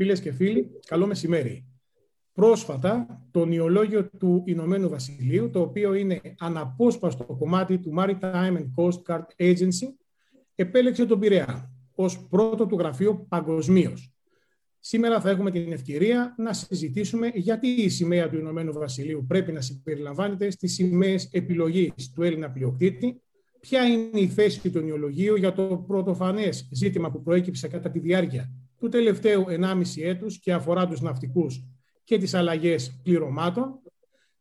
Φίλες και φίλοι, καλό μεσημέρι. Πρόσφατα, το νεολόγιο του Ηνωμένου Βασιλείου, το οποίο είναι αναπόσπαστο κομμάτι του Maritime and Coast Guard Agency, επέλεξε τον Πειραιά ως πρώτο του γραφείο παγκοσμίως. Σήμερα θα έχουμε την ευκαιρία να συζητήσουμε γιατί η σημαία του Ηνωμένου Βασιλείου πρέπει να συμπεριλαμβάνεται στις σημαίες επιλογής του Έλληνα πλειοκτήτη, ποια είναι η θέση του νεολογίου για το πρωτοφανές ζήτημα που προέκυψε κατά τη διάρκεια του τελευταίου 1,5 έτους και αφορά τους ναυτικούς και τις αλλαγές πληρωμάτων,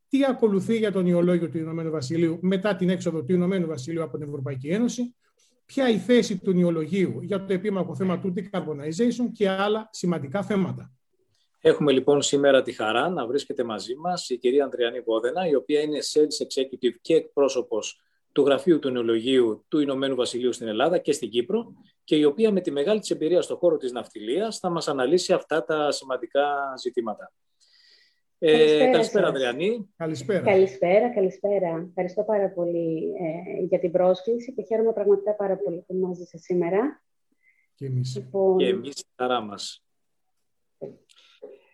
τι ακολουθεί για τον ιολόγιο του Ηνωμένου Βασιλείου μετά την έξοδο του Ηνωμένου Βασιλείου από την Ευρωπαϊκή Ένωση, ποια η θέση του νεολογίου για το επίμαχο θέμα του decarbonization και άλλα σημαντικά θέματα. Έχουμε λοιπόν σήμερα τη χαρά να βρίσκεται μαζί μας η κυρία Ανδριανή Βόδενα, η οποία είναι Sales Executive και εκπρόσωπος του Γραφείου του Νεολογίου του Ηνωμένου Βασιλείου στην Ελλάδα και στην Κύπρο και η οποία με τη μεγάλη της εμπειρία στον χώρο της ναυτιλίας θα μας αναλύσει αυτά τα σημαντικά ζητήματα. Ε, καλησπέρα, Αδριανή. Καλησπέρα. Καλησπέρα, καλησπέρα. Ευχαριστώ πάρα πολύ ε, για την πρόσκληση και χαίρομαι πραγματικά πάρα πολύ που μαζί σας σήμερα. Και εμείς. Λοιπόν... Και εμείς, χαρά μας.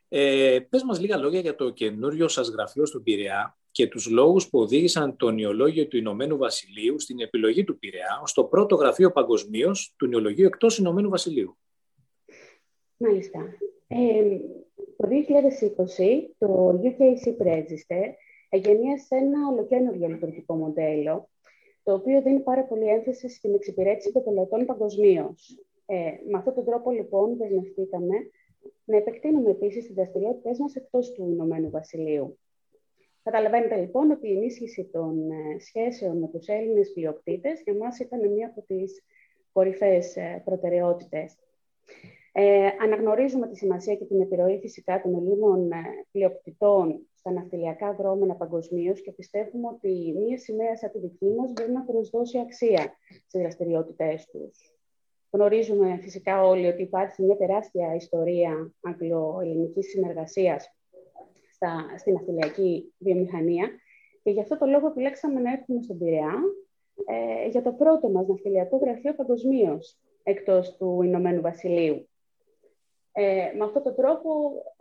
Ε, πες μας λίγα λόγια για το καινούριο σας γραφείο στον Πειραιά και τους λόγους που οδήγησαν το νεολόγιο του Ηνωμένου Βασιλείου στην επιλογή του Πειραιά ως το πρώτο γραφείο παγκοσμίως του νεολογίου εκτός Ηνωμένου Βασιλείου. Μάλιστα. Ε, το 2020 το UK Register εγενίασε ένα ολοκένουργιο λειτουργικό μοντέλο, το οποίο δίνει πάρα πολύ έμφαση στην εξυπηρέτηση των πελατών παγκοσμίως. Ε, με αυτόν τον τρόπο, λοιπόν, δεσμευτήκαμε να επεκτείνουμε επίσης τις δραστηριότητέ μας εκτός του Ηνωμένου Βασιλείου. Καταλαβαίνετε λοιπόν ότι η ενίσχυση των ε, σχέσεων με τους Έλληνες πλειοκτήτες για μας ήταν μία από τις κορυφαίες ε, προτεραιότητες. Ε, αναγνωρίζουμε τη σημασία και την επιρροή φυσικά των Ελλήνων ε, πλειοκτητών στα ναυτιλιακά δρόμενα παγκοσμίως και πιστεύουμε ότι μία σημαία σαν τη δική μας μπορεί να προσδώσει αξία στις δραστηριότητές τους. Γνωρίζουμε φυσικά όλοι ότι υπάρχει μια τεράστια ιστορία αγγλο-ελληνικής συνεργασίας στην αυτιλιακή βιομηχανία και γι' αυτό το λόγο επιλέξαμε να έρθουμε στον Πειραιά ε, για το πρώτο μας ναυτιλιακό γραφείο παγκοσμίως εκτός του Ηνωμένου Βασιλείου. Ε, με αυτόν τον τρόπο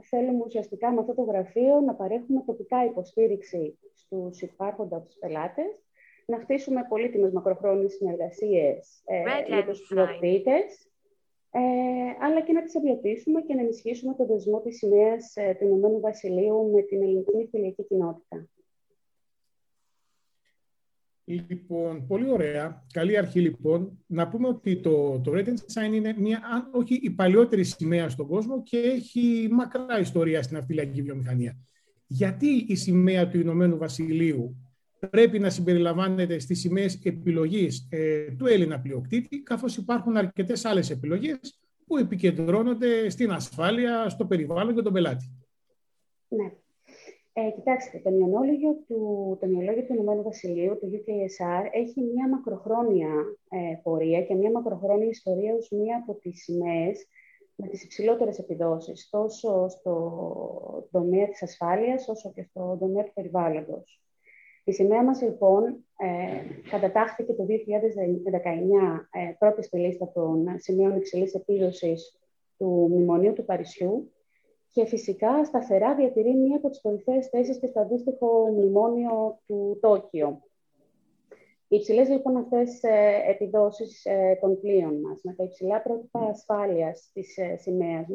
θέλουμε ουσιαστικά με αυτό το γραφείο να παρέχουμε τοπικά υποστήριξη στους υπάρχοντες πελάτες, να χτίσουμε πολύτιμες μακροχρόνιες συνεργασίες ε, με τους πλειοκτήτες ε, αλλά και να τις εμπλωτίσουμε και να ενισχύσουμε το δεσμό της σημαίας ε, του Ηνωμένου Βασιλείου με την ελληνική νυχτηλιακή κοινότητα. Λοιπόν, πολύ ωραία. Καλή αρχή λοιπόν. Να πούμε ότι το, το Red Sign είναι μια, αν όχι η παλιότερη σημαία στον κόσμο και έχει μακρά ιστορία στην αυτιλιακή βιομηχανία. Γιατί η σημαία του Ηνωμένου Βασιλείου πρέπει να συμπεριλαμβάνεται στις σημαίες επιλογής ε, του Έλληνα πλειοκτήτη, καθώς υπάρχουν αρκετές άλλες επιλογές που επικεντρώνονται στην ασφάλεια, στο περιβάλλον και τον πελάτη. Ναι. Ε, κοιτάξτε, το νεολόγιο του, το του Ηνωμένου Βασιλείου, του UKSR, έχει μια μακροχρόνια ε, πορεία και μια μακροχρόνια ιστορία ως μία από τις σημαίες με τις υψηλότερες επιδόσεις, τόσο στο τομέα της ασφάλειας, όσο και στο τομέα του περιβάλλοντος. Η σημαία μας λοιπόν ε, κατατάχθηκε το 2019 ε, πρώτη στη λίστα των σημείων υψηλής επίδοσης του Μνημονίου του Παρισιού και φυσικά σταθερά διατηρεί μία από τις κορυφαίες θέσεις και στο αντίστοιχο μνημόνιο του Τόκιο. Οι υψηλές λοιπόν αυτές ε, επιδόσεις ε, των πλοίων μας, με τα υψηλά πρότυπα ασφάλειας της ε, σημαίας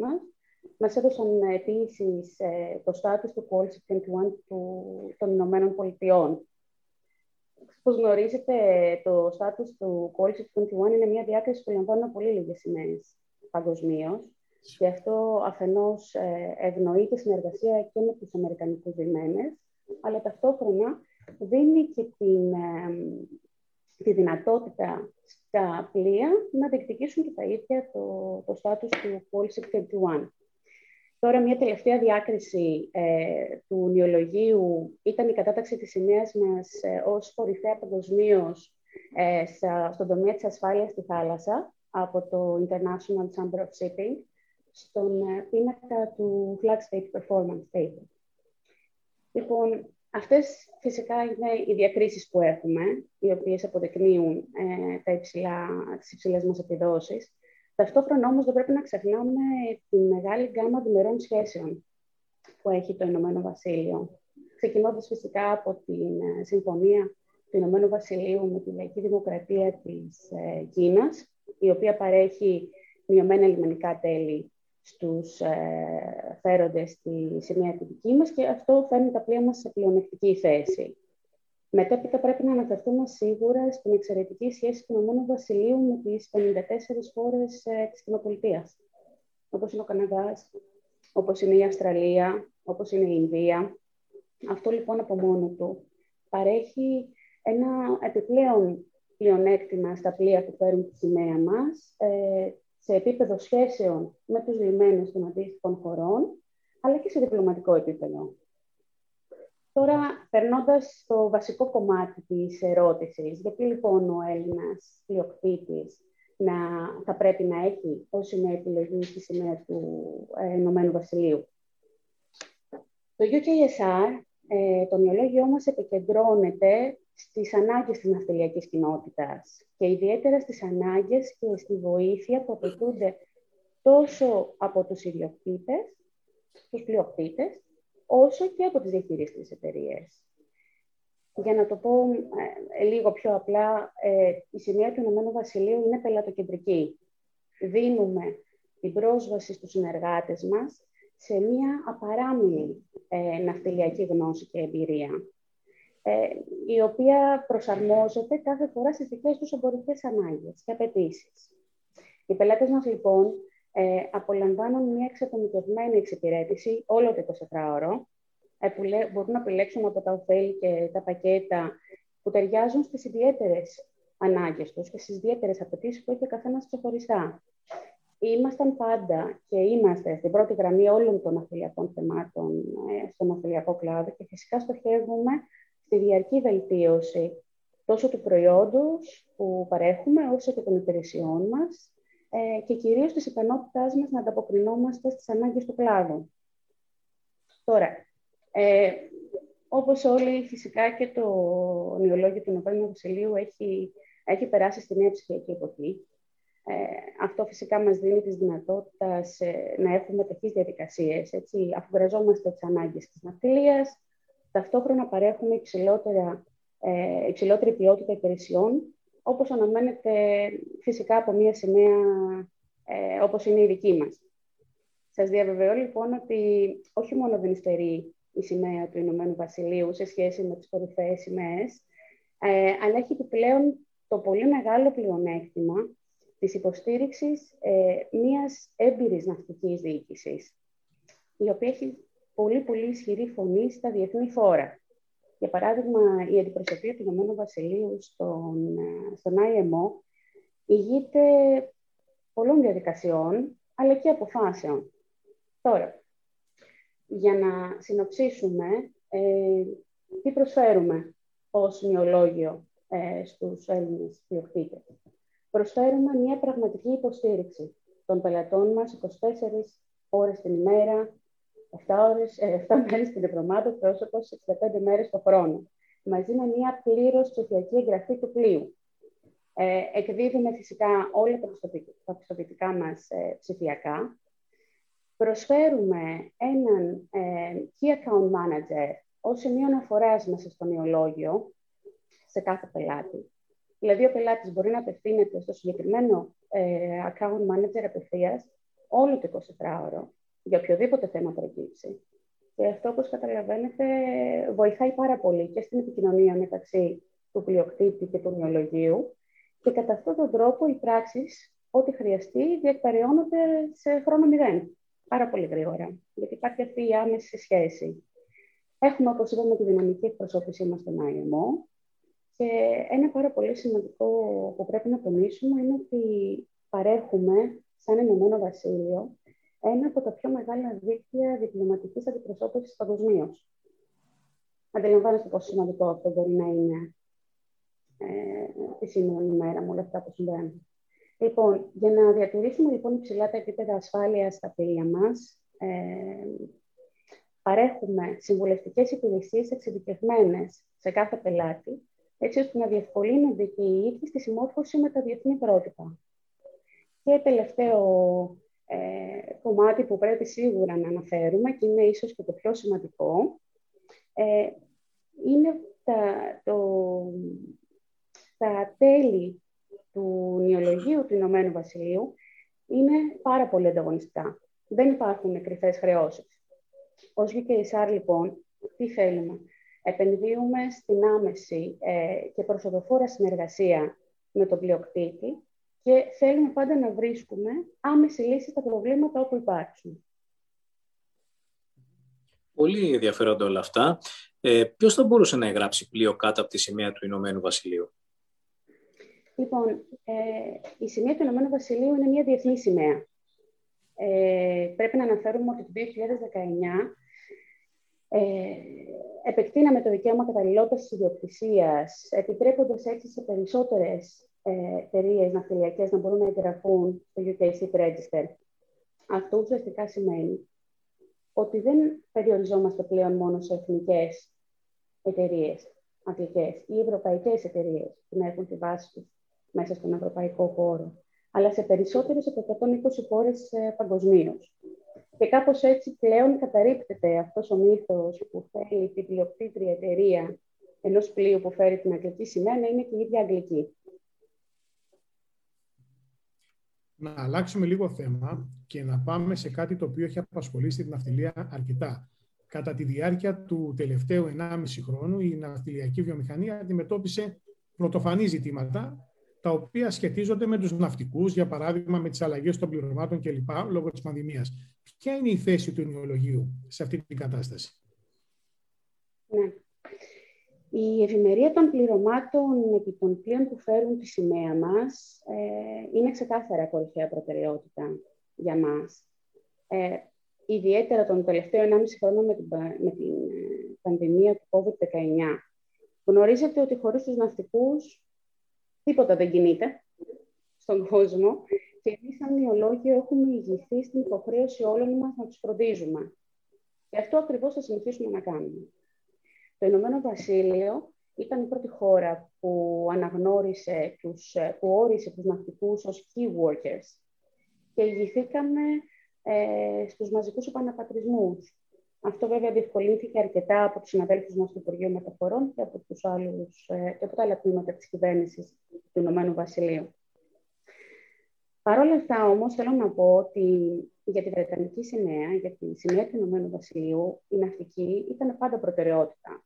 μας, μας έδωσαν επίσης το στάτους του Quality 21 του, των Ηνωμένων Πολιτειών. Όπως γνωρίζετε, το στάτους του Quality 21 είναι μια διάκριση που λαμβάνουν πολύ λίγες σημαίες παγκοσμίως. Γι' αυτό αφενός ευνοεί τη συνεργασία και με τους Αμερικανικούς δημένες, αλλά ταυτόχρονα δίνει και την, τη δυνατότητα στα πλοία να διεκδικήσουν και τα ίδια το, το στάτους του Policy 21. Τώρα, μια τελευταία διάκριση ε, του νεολογίου ήταν η κατάταξη της σημαίας μας ε, ως κορυφαία παγκοσμίως ε, στον τομέα της ασφάλειας στη θάλασσα από το International Chamber of Shipping στον ε, πίνακα του Flag State Performance Table. Λοιπόν, αυτές φυσικά είναι οι διακρίσεις που έχουμε, οι οποίες αποδεικνύουν ε, τα υψηλά, τις υψηλές μας επιδόσεις. Ταυτόχρονα όμως δεν πρέπει να ξεχνάμε τη μεγάλη γκάμα διμερών σχέσεων που έχει το Ηνωμένο Βασίλειο. Ξεκινώντας φυσικά από την ε, συμφωνία του Ηνωμένου Βασιλείου με τη Λαϊκή Δημοκρατία της ε, Κίνας, η οποία παρέχει μειωμένα λιμενικά τέλη στους ε, φέροντες στη σημεία τη δική μας και αυτό φέρνει τα πλοία μας σε πλεονεκτική θέση. Μετέπειτα πρέπει να αναφερθούμε σίγουρα στην εξαιρετική σχέση του Ηνωμένου Βασιλείου με τις 54 χώρες ε, της Κοινοπολιτείας, όπως είναι ο Καναδάς, όπως είναι η Αυστραλία, όπως είναι η Ινδία. Αυτό λοιπόν από μόνο του παρέχει ένα επιπλέον πλεονέκτημα στα πλοία που φέρουν τη σημαία μας, ε, σε επίπεδο σχέσεων με τους λιμένους των αντίστοιχων χωρών, αλλά και σε διπλωματικό επίπεδο. Τώρα, περνώντας στο βασικό κομμάτι της ερώτησης, γιατί λοιπόν ο Έλληνας πλειοκτήτης να, θα πρέπει να έχει ως σημαία επιλογή στη σημαία του ε, Ηνωμένου Βασιλείου; Το UKSR, ε, το μυολόγιό μας επικεντρώνεται στις ανάγκες της ναυτιλιακής κοινότητας και ιδιαίτερα στις ανάγκες και στη βοήθεια που απαιτούνται τόσο από τους ιδιοκτήτες, τους πλειοκτήτες, όσο και από τις διαχειρίστες εταιρείες. Για να το πω ε, λίγο πιο απλά, ε, η σημεία του Ηνωμένου Βασιλείου είναι πελατοκεντρική. Δίνουμε την πρόσβαση στους συνεργάτες μας σε μια απαράμιλη ε, ναυτιλιακή γνώση και εμπειρία. Ε, η οποία προσαρμόζεται κάθε φορά στις δικές τους εμπορικές ανάγκες και απαιτήσεις. Οι πελάτες μας, λοιπόν, ε, απολαμβάνουν μια εξατομικευμένη εξυπηρέτηση όλο το 24ωρο, ε, που μπορούν να επιλέξουν από τα ωφέλη και τα πακέτα που ταιριάζουν στις ιδιαίτερες ανάγκες τους και στις ιδιαίτερες απαιτήσεις που έχει ο καθένας ξεχωριστά. Ήμασταν πάντα και είμαστε στην πρώτη γραμμή όλων των αφιλιακών θεμάτων ε, στον αφιλιακό κλάδο και φυσικά στοχεύουμε στη διαρκή βελτίωση τόσο του προϊόντος που παρέχουμε, όσο και των υπηρεσιών μας ε, και κυρίως της ικανότητάς μας να ανταποκρινόμαστε στις ανάγκες του κλάδου. Τώρα, ε, όπως όλοι, φυσικά και το νεολόγιο του Νοβέλου Βασιλείου έχει, έχει περάσει στη νέα ψηφιακή εποχή. Ε, αυτό φυσικά μας δίνει τις δυνατότητες ε, να έχουμε ταχύς διαδικασίες, έτσι, αφού γραζόμαστε τις ανάγκες της ναυτιλίας, ταυτόχρονα παρέχουμε υψηλότερα, ε, υψηλότερη ποιότητα υπηρεσιών, όπως αναμένεται φυσικά από μια σημαία ε, όπως είναι η δική μας. Σας διαβεβαιώ λοιπόν ότι όχι μόνο δεν υστερεί η σημαία του Ηνωμένου Βασιλείου σε σχέση με τις κορυφαίες σημαίες, ε, αλλά έχει επιπλέον το πολύ μεγάλο πλεονέκτημα της υποστήριξης ε, μιας έμπειρης ναυτικής διοίκησης, η οποία έχει πολύ πολύ ισχυρή φωνή στα διεθνή φόρα. Για παράδειγμα, η αντιπροσωπεία του Ηνωμένου Βασιλείου στον, ε, στον IMO ηγείται πολλών διαδικασιών, αλλά και αποφάσεων. Τώρα, για να συνοψίσουμε, ε, τι προσφέρουμε ως μειολόγιο ε, στους Έλληνες πλειοκτήτες. Προσφέρουμε μια πραγματική υποστήριξη των πελατών μας 24 ώρες την ημέρα, 7, ώρες, 7 ε, μέρες την εβδομάδα, πρόσωπο 65 μέρες το χρόνο, μαζί με μια πλήρως ψηφιακή εγγραφή του πλοίου. Ε, εκδίδουμε φυσικά όλα τα πιστοποιητικά μας ε, ψηφιακά. Προσφέρουμε έναν ε, Key Account Manager ως σημείο αναφοράς μέσα στο νεολόγιο σε κάθε πελάτη. Δηλαδή, ο πελάτης μπορεί να απευθύνεται στο συγκεκριμένο ε, account manager απευθείας όλο το 24ωρο για οποιοδήποτε θέμα προκύψει. Και αυτό, όπως καταλαβαίνετε, βοηθάει πάρα πολύ και στην επικοινωνία μεταξύ του πλειοκτήτη και του μυολογίου και κατά αυτόν τον τρόπο οι πράξεις, ό,τι χρειαστεί, διεκπεραιώνονται σε χρόνο μηδέν. Πάρα πολύ γρήγορα, γιατί υπάρχει αυτή η άμεση σχέση. Έχουμε, όπως είπαμε, τη δυναμική εκπροσώπησή μας στον IMO και ένα πάρα πολύ σημαντικό που πρέπει να τονίσουμε είναι ότι παρέχουμε, σαν Ενωμένο Βασίλειο, ένα από τα πιο μεγάλα δίκτυα διπλωματικής αντιπροσώπευσης παγκοσμίω. Αντιλαμβάνεστε πόσο σημαντικό αυτό μπορεί να είναι ε, τη σήμερα ημέρα με όλα αυτά που συμβαίνουν. Λοιπόν, για να διατηρήσουμε λοιπόν υψηλά τα επίπεδα ασφάλειας στα πλοία μας, ε, παρέχουμε συμβουλευτικές υπηρεσίες εξειδικευμένες σε κάθε πελάτη, έτσι ώστε να διευκολύνονται και οι ίδιοι στη συμμόρφωση με τα διεθνή πρότυπα. Και τελευταίο ε, κομμάτι που πρέπει σίγουρα να αναφέρουμε και είναι ίσως και το πιο σημαντικό, ε, είναι τα, το, τα τέλη του νεολογίου του Ηνωμένου Βασιλείου είναι πάρα πολύ ανταγωνιστικά. Δεν υπάρχουν κρυφές χρεώσεις. Ως UKSR, λοιπόν, τι θέλουμε; Επενδύουμε στην άμεση ε, και προσοδοφόρα συνεργασία με τον πλειοκτήτη και θέλουμε πάντα να βρίσκουμε άμεση λύση στα προβλήματα όπου υπάρξουν. Πολύ ενδιαφέροντα όλα αυτά. Ε, ποιος θα μπορούσε να εγγράψει πλοίο κάτω από τη σημαία του Ηνωμένου Βασιλείου; Λοιπόν, ε, η σημαία του Ηνωμένου Βασιλείου είναι μια διεθνή σημαία. Ε, πρέπει να αναφέρουμε ότι το 2019 ε, επεκτείναμε το δικαίωμα καταλληλότητας της ιδιοκτησίας, επιτρέποντας έτσι σε περισσότερες ε, εταιρείες ναυτιλιακές να μπορούν να εγγραφούν στο UK Ship Register. Αυτό ουσιαστικά σημαίνει ότι δεν περιοριζόμαστε πλέον μόνο σε εθνικές εταιρείες αθλητικέ ή ευρωπαϊκές εταιρείες που να έχουν τη βάση τους μέσα στον ευρωπαϊκό χώρο, αλλά σε περισσότερες από 120 χώρες ε, παγκοσμίως. Και κάπως έτσι πλέον καταρρύπτεται αυτός ο μύθος που θέλει την πλειοκτήτρια εταιρεία ενός πλοίου που φέρει την αγγλική σημαία να είναι και η ίδια αγγλική. Να αλλάξουμε λίγο θέμα και να πάμε σε κάτι το οποίο έχει απασχολήσει την ναυτιλία αρκετά. Κατά τη διάρκεια του τελευταίου 1,5 χρόνου, η ναυτιλιακή βιομηχανία αντιμετώπισε πρωτοφανή ζητήματα τα οποία σχετίζονται με τους ναυτικούς, για παράδειγμα με τις αλλαγές των πληρωμάτων κλπ. λόγω της πανδημίας. Ποια είναι η θέση του νεολογίου σε αυτή την κατάσταση; Ναι. Η ευημερία των πληρωμάτων επί των πλοίων που φέρουν τη σημαία μας ε, είναι ξεκάθαρα κορυφαία προτεραιότητα για μας. Ε, ιδιαίτερα τον τελευταίο 1,5 χρόνο με την, με την ε, πανδημία του COVID-19. Γνωρίζετε ότι χωρίς τους ναυτικούς τίποτα δεν κινείται στον κόσμο και εμείς σαν νεολόγιο έχουμε ηγηθεί στην υποχρέωση όλων μας να τους φροντίζουμε. Και αυτό ακριβώς θα συνεχίσουμε να κάνουμε. Το Ηνωμένο Βασίλειο ήταν η πρώτη χώρα που αναγνώρισε, τους, που όρισε τους ναυτικούς ως key workers και ηγηθήκαμε ε, στους μαζικούς επαναπατρισμούς. Αυτό βέβαια διευκολύνθηκε αρκετά από τους συναδέλφους μας του Υπουργείου Μεταφορών και από, τους άλλους, ε, και από τα άλλα τμήματα της κυβέρνησης του Ηνωμένου Βασιλείου. Παρ' όλα αυτά όμως θέλω να πω ότι για τη Βρετανική σημαία, για τη σημαία του Ηνωμένου Βασιλείου, η ναυτική ήταν πάντα προτεραιότητα.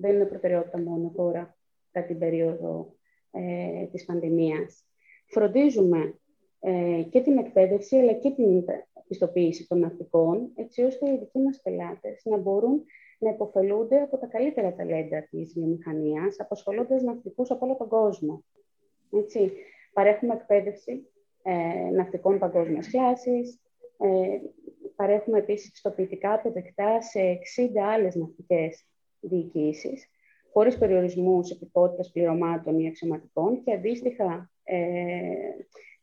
Δεν είναι προτεραιότητα μόνο τώρα, κατά την περίοδο ε, της πανδημίας. Φροντίζουμε ε, και την εκπαίδευση, αλλά και την πιστοποίηση των ναυτικών, έτσι ώστε οι δικοί μας πελάτες να μπορούν να υποφελούνται από τα καλύτερα ταλέντα της βιομηχανίας, απασχολώντας ναυτικούς από όλο τον κόσμο. Έτσι. Παρέχουμε εκπαίδευση ε, ναυτικών παγκόσμιας κλάσης, ε, παρέχουμε επίσης πιστοποιητικά αποδεκτά σε 60 άλλες ναυτικές διοικήσεις, χωρίς περιορισμούς επικότητας πληρωμάτων ή αξιωματικών και αντίστοιχα ε,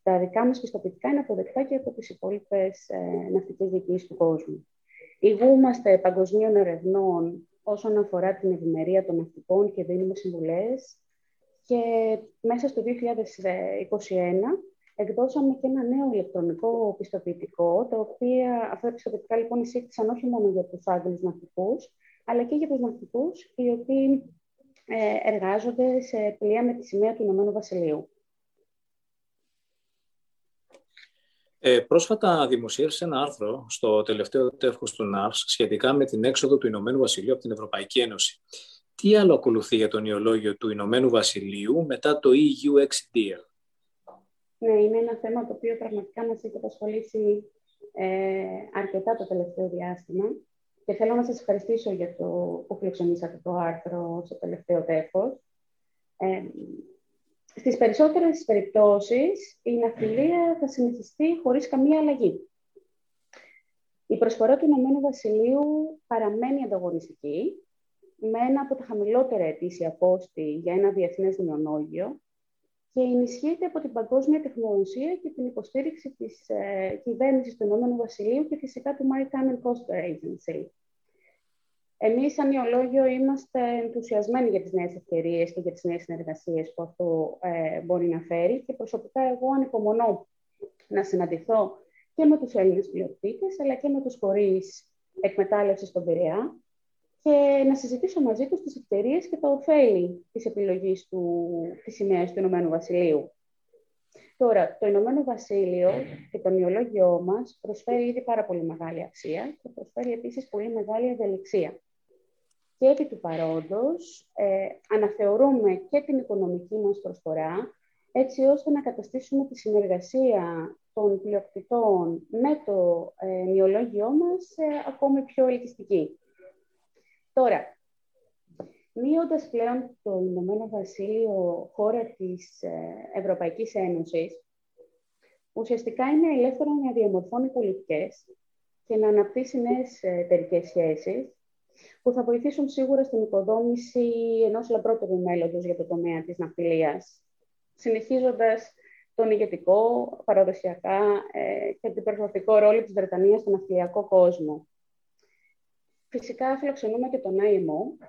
τα δικά μας πιστοποιητικά είναι αποδεκτά και από τις υπόλοιπες ε, ναυτικές διοικήσεις του κόσμου. Υγούμαστε παγκοσμίων ερευνών όσον αφορά την ευημερία των ναυτικών και δίνουμε συμβουλές και μέσα στο 2021 εκδώσαμε και ένα νέο ηλεκτρονικό πιστοποιητικό, τα οποία αυτά τα πιστοποιητικά λοιπόν εισήχθησαν όχι μόνο για τους Άγγλους ναυτικούς, αλλά και για τους ναυτικούς οι οποίοι ε, εργάζονται σε πλοία με τη σημαία του Ηνωμένου Βασιλείου. Ε, πρόσφατα δημοσίευσε ένα άρθρο στο τελευταίο τεύχος του ΝΑΦΣ σχετικά με την έξοδο του Ηνωμένου Βασιλείου από την Ευρωπαϊκή Ένωση. Τι άλλο ακολουθεί για τον ιολόγιο του Ηνωμένου Βασιλείου μετά το EU Deal. Ναι, είναι ένα θέμα το οποίο πραγματικά μας έχει απασχολήσει ε, αρκετά το τελευταίο διάστημα και θέλω να σας ευχαριστήσω για το που φιλοξενήσατε το άρθρο στο τελευταίο τέφος. Ε, στις περισσότερες περιπτώσεις η ναυτιλία θα συνεχιστεί χωρίς καμία αλλαγή. Η προσφορά του Ηνωμένου Βασιλείου παραμένει ανταγωνιστική με ένα από τα χαμηλότερα ετήσια πόστη για ένα διεθνές νεονόγιο και ενισχύεται από την παγκόσμια τεχνολογία και την υποστήριξη της ε, κυβέρνησης του Ηνωμένου Βασιλείου και φυσικά του Maritime and Coastal Agency. Εμείς, σαν Ιολόγιο, είμαστε ενθουσιασμένοι για τις νέες ευκαιρίες και για τις νέες συνεργασίες που αυτό ε, μπορεί να φέρει και προσωπικά εγώ ανυπομονώ να συναντηθώ και με τους Έλληνες πλειοκτήτες, αλλά και με τους φορείς εκμετάλλευσης στον Πειραιά και να συζητήσω μαζί τους τις ευκαιρίες και τα ωφέλη της επιλογής του, της σημαίας του Ηνωμένου Βασιλείου. Τώρα, το Ηνωμένο Βασίλειο και το νεολόγιό μας προσφέρει ήδη πάρα πολύ μεγάλη αξία και προσφέρει επίσης πολύ μεγάλη ευελιξία. Και επί του παρόντος ε, αναθεωρούμε και την οικονομική μας προσφορά έτσι ώστε να καταστήσουμε τη συνεργασία των πλειοκτητών με το ε, νεολόγιό μας ε, ακόμη πιο ελκυστική. Τώρα, μείοντας πλέον το Ηνωμένο Βασίλειο χώρα της ε, Ευρωπαϊκής Ένωσης, ουσιαστικά είναι ελεύθερο να διαμορφώνει πολιτικές και να αναπτύσσει νέες εταιρικές σχέσεις, που θα βοηθήσουν σίγουρα στην οικοδόμηση ενός λαμπρότερου μέλλοντος για το τομέα της ναυτιλίας, συνεχίζοντας τον ηγετικό, παραδοσιακά ε, και την περιγραφικό ρόλο της Βρετανίας στον ναυτιλιακό κόσμο. Φυσικά φιλοξενούμε και τον IMO.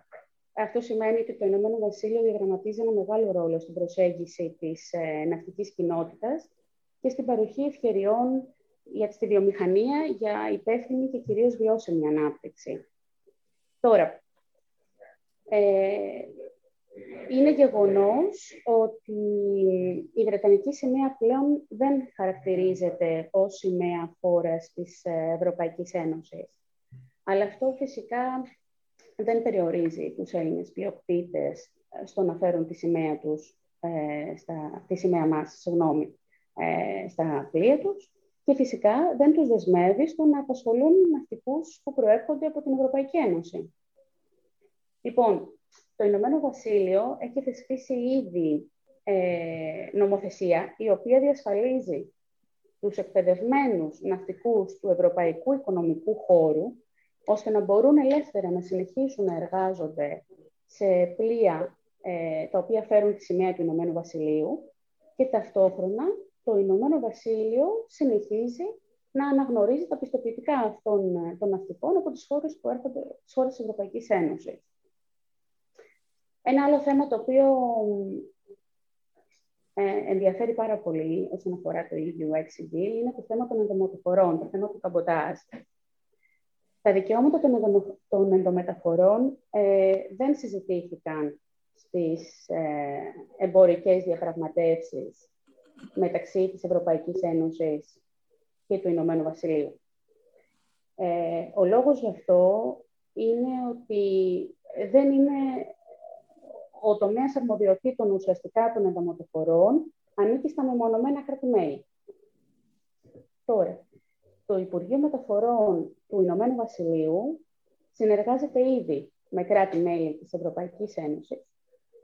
Αυτό σημαίνει ότι το Ηνωμένο Βασίλειο διαδραματίζει ένα μεγάλο ρόλο στην προσέγγιση της ε, ναυτικής κοινότητας και στην παροχή ευκαιριών για τη βιομηχανία για υπεύθυνη και κυρίως βιώσιμη ανάπτυξη. Τώρα, ε, είναι γεγονός ότι η Βρετανική σημαία πλέον δεν χαρακτηρίζεται ως σημαία χώρας της Ευρωπαϊκής Ένωσης. Αλλά αυτό φυσικά δεν περιορίζει τους Έλληνες πλειοκτήτες στο να φέρουν τη σημαία τους, ε, στα, τη σημαία μας, συγγνώμη, ε, στα πλοία τους και φυσικά δεν τους δεσμεύει στο να απασχολούν ναυτικούς που προέρχονται από την Ευρωπαϊκή Ένωση. Λοιπόν, το Ηνωμένο Βασίλειο έχει θεσπίσει ήδη ε, νομοθεσία η οποία διασφαλίζει τους εκπαιδευμένους ναυτικούς του Ευρωπαϊκού Οικονομικού Χώρου ώστε να μπορούν ελεύθερα να συνεχίσουν να εργάζονται σε πλοία ε, τα οποία φέρουν τη σημαία του Ηνωμένου Βασιλείου και ταυτόχρονα το Ηνωμένο Βασίλειο συνεχίζει να αναγνωρίζει τα πιστοποιητικά αυτών ε, των ναυτικών από τις χώρες που έρχονται στις χώρες της Ευρωπαϊκής Ένωσης. Ένα άλλο θέμα το οποίο ε, ενδιαφέρει πάρα πολύ όσον αφορά το EU Deal είναι το θέμα των ενδομεταφορών, το θέμα του καμποτάζ. Τα δικαιώματα των ενδομεταφορών ε, δεν συζητήθηκαν στις ε, εμπορικές διαπραγματεύσεις μεταξύ της Ευρωπαϊκής Ένωσης και του Ηνωμένου Βασιλείου. Ε, ο λόγος γι' αυτό είναι ότι δεν είναι ο τομέας αρμοδιοτήτων ουσιαστικά των ενδομοτοφορών ανήκει στα μεμονωμένα κράτη-μέλη. Τώρα, το Υπουργείο Μεταφορών του Ηνωμένου Βασιλείου συνεργάζεται ήδη με κράτη-μέλη της Ευρωπαϊκής Ένωσης,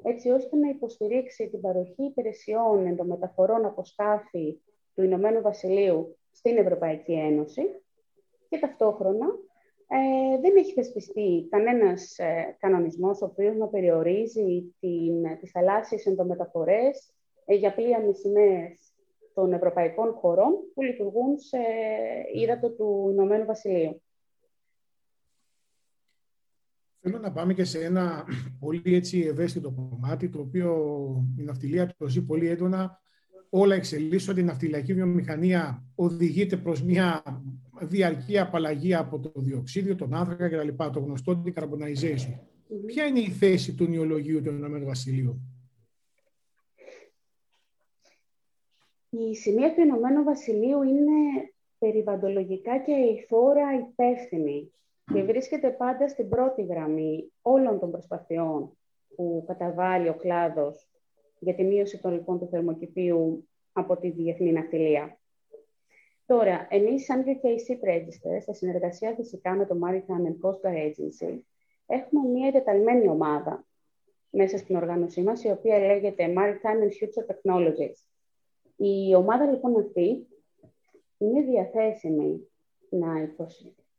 έτσι ώστε να υποστηρίξει την παροχή υπηρεσιών ενδομεταφορών από σκάφη του Ηνωμένου Βασιλείου στην Ευρωπαϊκή Ένωση και ταυτόχρονα ε, δεν έχει θεσπιστεί κανένας ε, κανονισμός ο οποίος να περιορίζει την, τις θαλάσσιες ενδομεταφορές ε, για πλοία με σημαίες των ευρωπαϊκών χωρών που λειτουργούν σε ύδατο του Ηνωμένου Βασιλείου. Θέλω να πάμε και σε ένα πολύ έτσι ευαίσθητο κομμάτι, το οποίο η ναυτιλία το ζει πολύ έντονα. Όλα εξελίσσονται, η ναυτιλιακή βιομηχανία οδηγείται προς μια διαρκή απαλλαγή από το διοξίδιο, τον άνθρακα κτλ. Το γνωστό decarbonization. Ποια είναι η θέση του νεολογίου του Ηνωμένου Βασιλείου; Η σημεία του Ηνωμένου Βασιλείου είναι περιβαντολογικά και η φόρα υπεύθυνη και βρίσκεται πάντα στην πρώτη γραμμή όλων των προσπαθειών που καταβάλει ο κλάδος για τη μείωση των λοιπόν του θερμοκηπίου από τη διεθνή ναυτιλία. Τώρα, εμείς, σαν UK Ship Register, σε συνεργασία φυσικά με το Maritime and Coastal Agency, έχουμε μια εντεταλμένη ομάδα μέσα στην οργάνωσή μας, η οποία λέγεται Maritime and Future Technologies. Η ομάδα λοιπόν αυτή είναι διαθέσιμη να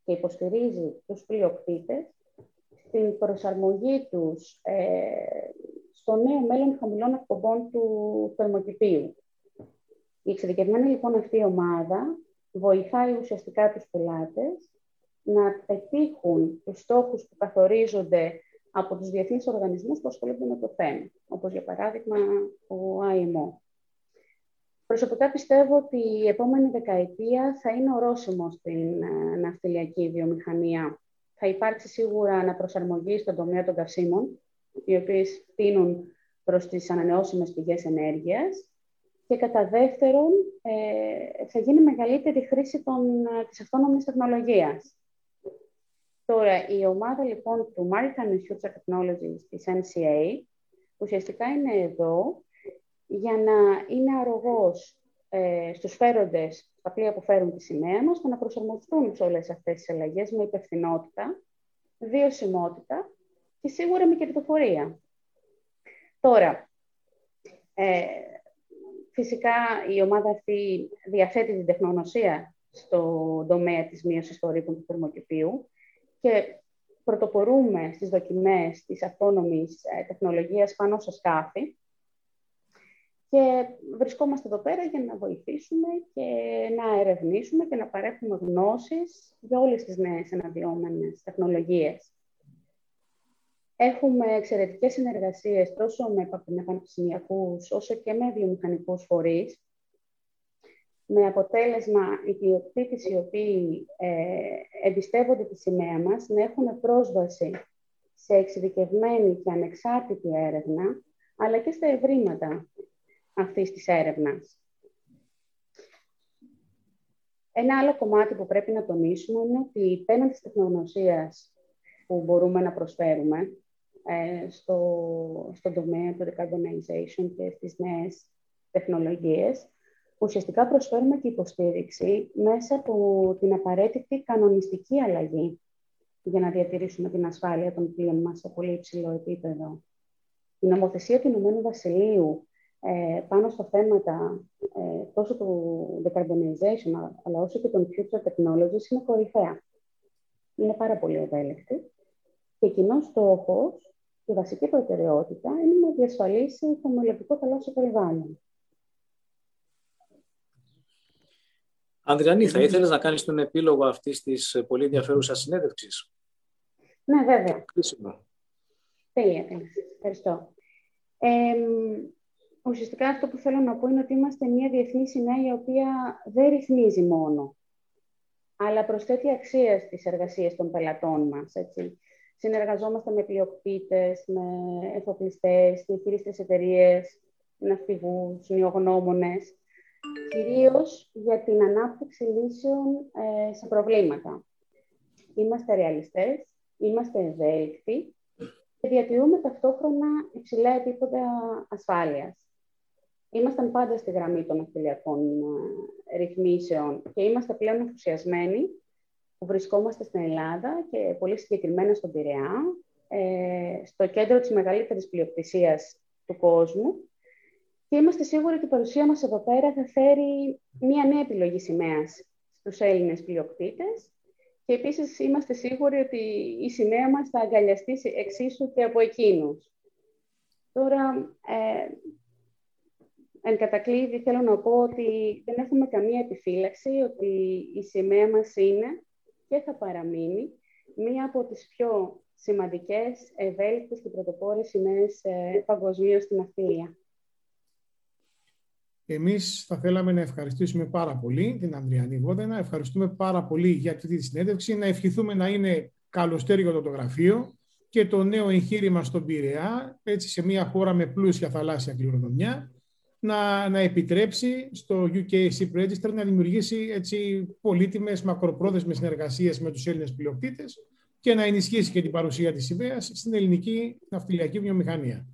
και υποστηρίζει τους πλειοκτήτες στην προσαρμογή τους ε, στο νέο μέλλον χαμηλών εκπομπών του θερμοκηπίου. Η εξειδικευμένη λοιπόν αυτή ομάδα βοηθάει ουσιαστικά τους πελάτες να πετύχουν τους στόχους που καθορίζονται από τους διεθνείς οργανισμούς που ασχολούνται με το θέμα, όπως για παράδειγμα ο IMO. Προσωπικά πιστεύω ότι η επόμενη δεκαετία θα είναι ορόσημο στην ε, ναυτιλιακή βιομηχανία. Θα υπάρξει σίγουρα αναπροσαρμογή στον τομέα των καυσίμων, οι οποίες πίνουν προς τις ανανεώσιμες πηγές ενέργειας και κατά δεύτερον ε, θα γίνει μεγαλύτερη χρήση των, ε, της αυτόνομης τεχνολογίας. Τώρα, η ομάδα λοιπόν του Maritime and Future Technologies της NCA ουσιαστικά είναι εδώ για να είναι αρρωγός ε, στους φέροντες στα πλοία που φέρουν τη σημαία μας και να προσαρμοστούν σε όλες αυτές τις αλλαγές με υπευθυνότητα, βιωσιμότητα και σίγουρα με κερδοφορία. Τώρα, ε, φυσικά η ομάδα αυτή διαθέτει την τεχνογνωσία στο τομέα της μείωσης των ρήπων του θερμοκηπίου και πρωτοπορούμε στις δοκιμές της αυτόνομης ε, τεχνολογίας πάνω σε σκάφη και βρισκόμαστε εδώ πέρα για να βοηθήσουμε και να ερευνήσουμε και να παρέχουμε γνώσεις για όλες τις νέες αναδυόμενες τεχνολογίες. Έχουμε εξαιρετικές συνεργασίες τόσο με πανεπιστημιακούς όσο και με βιομηχανικούς φορείς, με αποτέλεσμα οι ιδιοκτήτες οι οποίοι ε, εμπιστεύονται τη σημαία μας να έχουν πρόσβαση σε εξειδικευμένη και ανεξάρτητη έρευνα, αλλά και στα ευρήματα αυτής της έρευνας. Ένα άλλο κομμάτι που πρέπει να τονίσουμε είναι ότι πέραν της τεχνογνωσίας που μπορούμε να προσφέρουμε ε, στο, στον τομέα του decarbonization και στις νέες τεχνολογίες, ουσιαστικά προσφέρουμε και υποστήριξη μέσα από την απαραίτητη κανονιστική αλλαγή για να διατηρήσουμε την ασφάλεια των πλοίων μας σε πολύ υψηλό επίπεδο. Η νομοθεσία του Ηνωμένου Βασιλείου ε, πάνω στα θέματα ε, τόσο του decarbonization αλλά όσο και των future technologies είναι κορυφαία. Είναι πάρα πολύ ευέλικτη και κοινός στόχος και βασική προτεραιότητα είναι να διασφαλίσει το μελλοντικό θαλάσσιο περιβάλλον. Ανδριανή, θα ήθελες να κάνεις τον επίλογο αυτής της πολύ ενδιαφέρουσας συνέντευξης; Ναι, βέβαια. Κρίσιμο. Τέλεια, τέλεια. Ευχαριστώ. Ε, ουσιαστικά αυτό που θέλω να πω είναι ότι είμαστε μια διεθνή σημαία η οποία δεν ρυθμίζει μόνο, αλλά προσθέτει αξία στις εργασίες των πελατών μας. Έτσι. Συνεργαζόμαστε με πλειοκτήτες, με εφοπλιστές, διαχείριστες εταιρείες, ναυπηγούς, νιογνώμονες, κυρίως για την ανάπτυξη λύσεων ε, σε προβλήματα. Είμαστε ρεαλιστές, είμαστε ευέλικτοι και διατηρούμε ταυτόχρονα υψηλά επίπεδα ασφάλειας. Ήμασταν πάντα στη γραμμή των αυτιλιακών ε, ρυθμίσεων και είμαστε πλέον ενθουσιασμένοι που βρισκόμαστε στην Ελλάδα και πολύ συγκεκριμένα στον Πειραιά, ε, στο κέντρο της μεγαλύτερης πλειοκτησίας του κόσμου και είμαστε σίγουροι ότι η παρουσία μας εδώ πέρα θα φέρει μια νέα επιλογή σημαίας στους Έλληνες πλειοκτήτες και επίσης είμαστε σίγουροι ότι η σημαία μας θα αγκαλιαστεί εξίσου και από εκείνους. Τώρα, ε, Εν κατακλείδη θέλω να πω ότι δεν έχουμε καμία επιφύλαξη ότι η σημαία μας είναι και θα παραμείνει μία από τις πιο σημαντικές, ευέλικτες και πρωτοπόρες σημαίες ε, παγκοσμίως στην αυτιλία. Εμείς θα θέλαμε να ευχαριστήσουμε πάρα πολύ την Ανδριανή Βόδενα. Ευχαριστούμε πάρα πολύ για αυτή τη συνέντευξη. Να ευχηθούμε να είναι καλοστέργιο το γραφείο και το νέο εγχείρημα στον Πειραιά, έτσι σε μια χώρα με πλούσια θαλάσσια κληρονομιά να, να επιτρέψει στο UK Ship Register να δημιουργήσει έτσι, πολύτιμες μακροπρόθεσμες συνεργασίες με τους Έλληνες πλειοκτήτες και να ενισχύσει και την παρουσία της ιδέας στην ελληνική ναυτιλιακή βιομηχανία.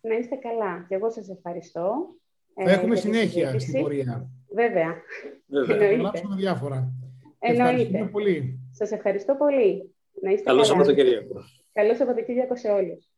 Να είστε καλά. Και εγώ σας ευχαριστώ. Θα ε, έχουμε συνέχεια στην πορεία. Βέβαια. Βέβαια. Θα γράψουμε διάφορα. Εννοείται. πολύ. Σας ευχαριστώ πολύ. Να είστε Καλό Σαββατοκύριακο. Καλό Σαββατοκύριακο σε όλους.